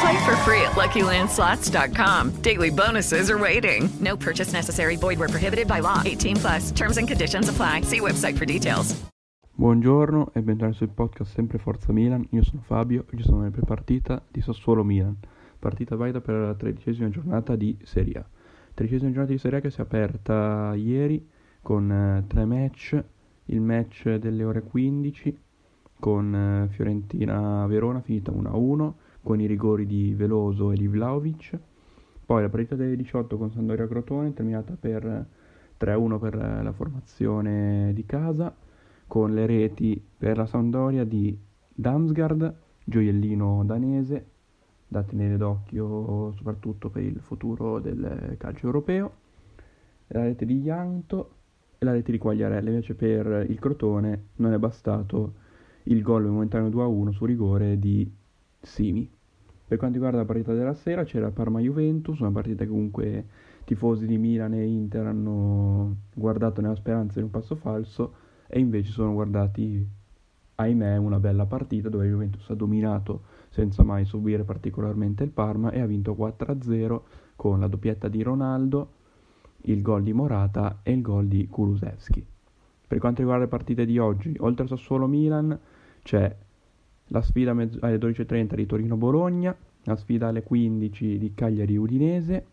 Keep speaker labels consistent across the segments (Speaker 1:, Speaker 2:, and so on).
Speaker 1: Play for free at LuckyLandSlots.com. Daily bonuses are waiting. No purchase necessary. Void where prohibited by law. 18 plus. Terms and conditions apply. See website for details.
Speaker 2: Buongiorno e bentornati sul podcast Sempre Forza Milan. Io sono Fabio e ci sono nella prepartita di Sassuolo Milan. Partita valida per la tredicesima giornata di Serie A. Tredicesima giornata di Serie A che si è aperta ieri con eh, tre match. Il match delle ore 15 con eh, Fiorentina-Verona finita 1-1 con i rigori di Veloso e di Vlaovic. Poi la partita delle 18 con Sandoria Crotone terminata per 3-1 per la formazione di casa con le reti per la Sandoria di Damsgaard, gioiellino danese, da tenere d'occhio soprattutto per il futuro del calcio europeo, la rete di Ianto e la rete di Quagliarella. Invece per il Crotone non è bastato il gol momentaneo 2-1 su rigore di Simi. Per quanto riguarda la partita della sera c'era Parma-Juventus, una partita che comunque tifosi di Milan e Inter hanno guardato nella speranza di un passo falso e invece sono guardati, ahimè, una bella partita dove Juventus ha dominato senza mai subire particolarmente il Parma e ha vinto 4-0 con la doppietta di Ronaldo, il gol di Morata e il gol di Kulusevski. Per quanto riguarda le partite di oggi, oltre a Sassuolo-Milan c'è la sfida alle 12.30 di Torino-Bologna, la sfida alle 15 di Cagliari-Udinese,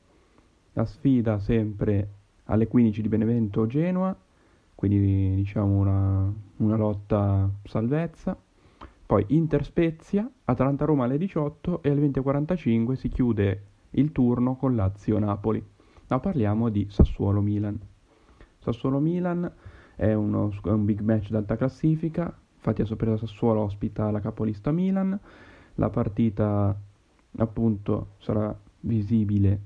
Speaker 2: la sfida sempre alle 15 di Benevento-Genoa, quindi diciamo una, una lotta salvezza. Poi Inter-Spezia, Atalanta-Roma alle 18 e alle 20.45 si chiude il turno con Lazio-Napoli. Ma parliamo di Sassuolo-Milan. Sassuolo-Milan è, uno, è un big match d'alta classifica, infatti a sorpresa Sassuolo ospita la capolista Milan, la partita appunto sarà visibile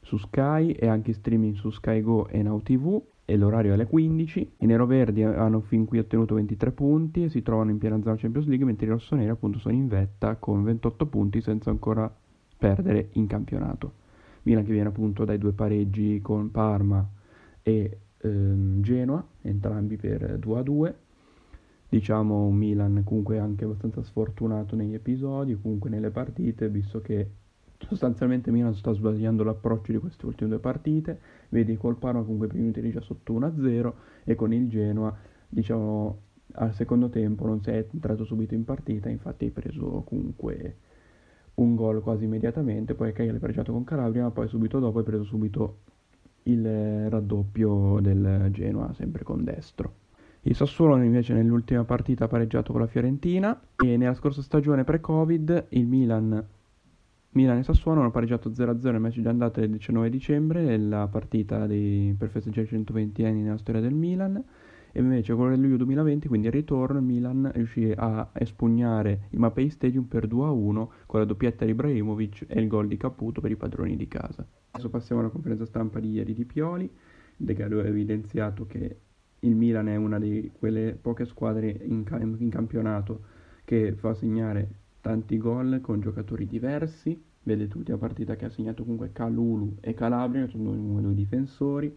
Speaker 2: su Sky e anche in streaming su Sky Go e Now TV e l'orario è alle 15. I neroverdi hanno fin qui ottenuto 23 punti e si trovano in piena zona Champions League, mentre i rossoneri appunto sono in vetta con 28 punti senza ancora perdere in campionato. Milan che viene appunto dai due pareggi con Parma e ehm, Genoa, entrambi per 2 a 2. Diciamo un Milan comunque anche abbastanza sfortunato negli episodi, comunque nelle partite, visto che sostanzialmente Milan sta sbagliando l'approccio di queste ultime due partite. Vedi col Parma comunque i primi minuti già sotto 1 a 0 e con il Genoa, diciamo al secondo tempo non sei entrato subito in partita, infatti hai preso comunque un gol quasi immediatamente, poi Cagliari ha pareggiato con Calabria, ma poi subito dopo hai preso subito il raddoppio del Genoa, sempre con destro. Il Sassuolo invece nell'ultima partita ha pareggiato con la Fiorentina e nella scorsa stagione pre-Covid il Milan, Milan e Sassuolo hanno pareggiato 0-0 nel match di andata del 19 dicembre, la partita dei, per festeggiare i 120 anni nella storia del Milan e invece quello del luglio 2020, quindi al ritorno, il Milan riuscì a espugnare il Mapei Stadium per 2-1 con la doppietta di Ibrahimovic e il gol di Caputo per i padroni di casa. Adesso passiamo alla conferenza stampa di ieri di Pioli, De ha evidenziato che il Milan è una di quelle poche squadre in, in campionato che fa segnare tanti gol con giocatori diversi. Vedete l'ultima partita che ha segnato comunque Calulu e Calabria, che sono due difensori.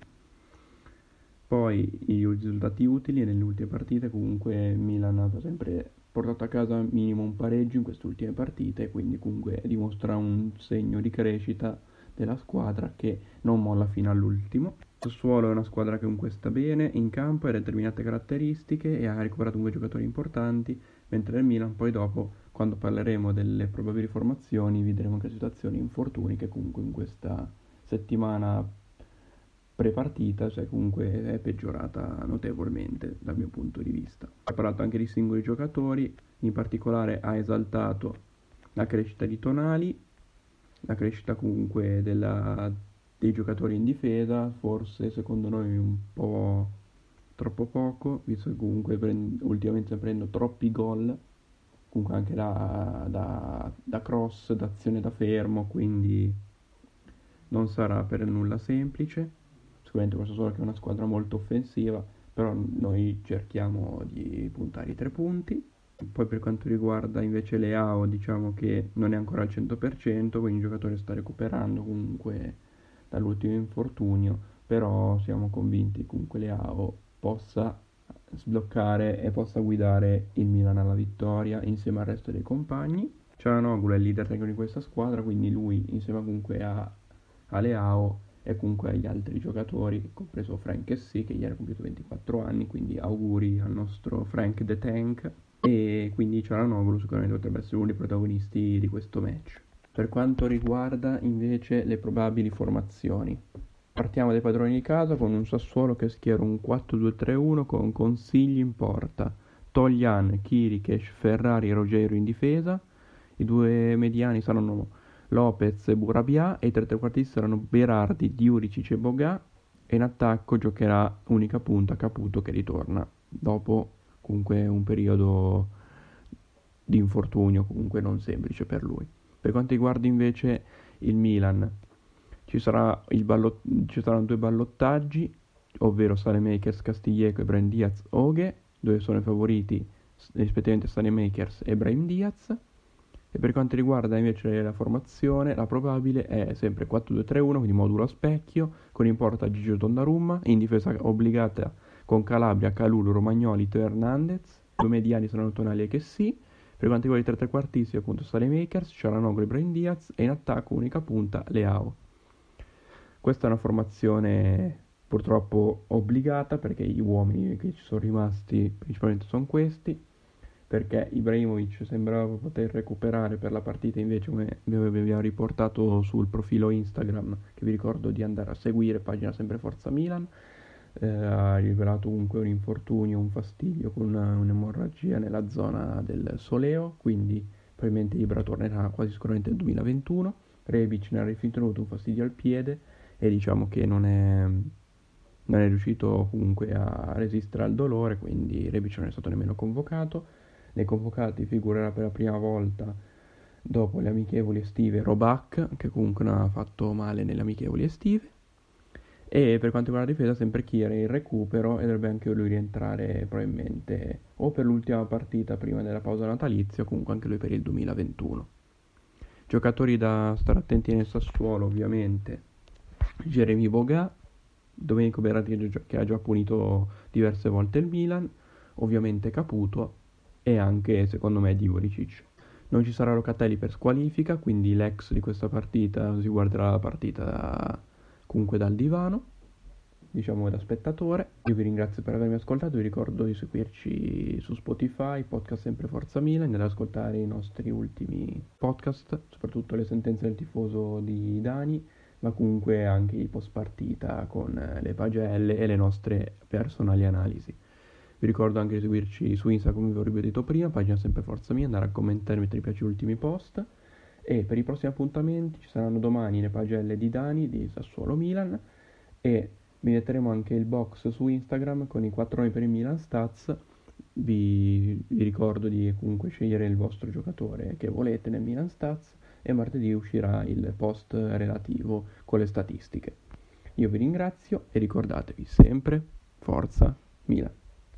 Speaker 2: Poi i risultati utili nelle ultime partite, comunque Milan ha sempre portato a casa minimo un pareggio in queste ultime partite, quindi comunque dimostra un segno di crescita della squadra che non molla fino all'ultimo. Sassuolo è una squadra che comunque sta bene in campo ha determinate caratteristiche e ha recuperato due giocatori importanti, mentre il Milan poi dopo, quando parleremo delle probabili formazioni, vedremo anche situazioni infortuni che comunque in questa settimana pre-partita cioè comunque è peggiorata notevolmente dal mio punto di vista. Ha parlato anche di singoli giocatori, in particolare ha esaltato la crescita di Tonali, la crescita comunque della, dei giocatori in difesa, forse secondo noi un po' troppo poco, visto che comunque prend- ultimamente prendo troppi gol, comunque anche da, da, da cross, da azione da fermo, quindi non sarà per nulla semplice sicuramente questo solo che è una squadra molto offensiva, però noi cerchiamo di puntare i tre punti. Poi per quanto riguarda invece le AO, diciamo che non è ancora al 100%, quindi il giocatore sta recuperando comunque dall'ultimo infortunio, però siamo convinti comunque le AO possa sbloccare e possa guidare il Milan alla vittoria insieme al resto dei compagni. Cialanoglu è il leader tecnico di questa squadra, quindi lui insieme comunque a, alle AO e comunque agli altri giocatori, compreso Frank Essi che ieri ha compiuto 24 anni, quindi auguri al nostro Frank the Tank e quindi Cialanoglu sicuramente potrebbe essere uno dei protagonisti di questo match. Per quanto riguarda invece le probabili formazioni, partiamo dai padroni di casa con un Sassuolo che schiera un 4-2-3-1 con consigli in porta, Toglian, Kirikesh, Ferrari e Rogero in difesa, i due mediani saranno Lopez e Burabia e i tre trequartisti saranno Berardi, Diuricic e Boga. E in attacco giocherà unica punta Caputo che ritorna dopo comunque un periodo di infortunio comunque non semplice per lui. Per quanto riguarda invece il Milan, ci, sarà il ballot- ci saranno due ballottaggi, ovvero Salemakers, Castiglieco e Brian Diaz Oghe, dove sono i favoriti rispettivamente Salemakers e Brahim Diaz. E per quanto riguarda invece la formazione, la probabile è sempre 4-2-3-1, quindi modulo a specchio, con in porta Gigio Donnarumma, in difesa obbligata con Calabria, Calulu, Romagnoli, Teo Hernandez, due mediani saranno Tonali e Chessy, per quanto riguarda i tre trequartisti appunto Makers, Cialanoglu e Brain Diaz e in attacco unica punta Leao. Questa è una formazione purtroppo obbligata perché gli uomini che ci sono rimasti principalmente sono questi perché Ibrahimovic sembrava poter recuperare per la partita invece come vi abbiamo riportato sul profilo Instagram che vi ricordo di andare a seguire pagina sempre Forza Milan eh, ha rivelato comunque un infortunio un fastidio con una, un'emorragia nella zona del soleo quindi probabilmente Ibra tornerà quasi sicuramente nel 2021 Rebic ne ha avuto un fastidio al piede e diciamo che non è non è riuscito comunque a resistere al dolore quindi Rebic non è stato nemmeno convocato nei convocati figurerà per la prima volta dopo le amichevoli estive Robac, che comunque non ha fatto male nelle amichevoli estive. E per quanto riguarda la difesa, sempre Chiere in recupero e dovrebbe anche lui rientrare probabilmente o per l'ultima partita prima della pausa natalizia o comunque anche lui per il 2021. Giocatori da stare attenti nel Sassuolo, ovviamente. Jeremy Boga, Domenico Berardi che ha già punito diverse volte il Milan, ovviamente Caputo e anche secondo me di Uricic. Non ci sarà Locatelli per squalifica, quindi l'ex di questa partita si guarderà la partita comunque dal divano, diciamo da spettatore. Io vi ringrazio per avermi ascoltato, vi ricordo di seguirci su Spotify, podcast sempre Forza Milan, ad ascoltare i nostri ultimi podcast, soprattutto le sentenze del tifoso di Dani, ma comunque anche i post partita con le pagelle e le nostre personali analisi. Vi ricordo anche di seguirci su Instagram, come vi ho detto prima, pagina sempre Forza Mia, andare a commentare mettere mi piace gli ultimi post. E per i prossimi appuntamenti ci saranno domani le pagelle di Dani di Sassuolo Milan e vi metteremo anche il box su Instagram con i 4 nomi per il Milan Stats. Vi, vi ricordo di comunque scegliere il vostro giocatore che volete nel Milan Stats e martedì uscirà il post relativo con le statistiche. Io vi ringrazio e ricordatevi sempre Forza Milan.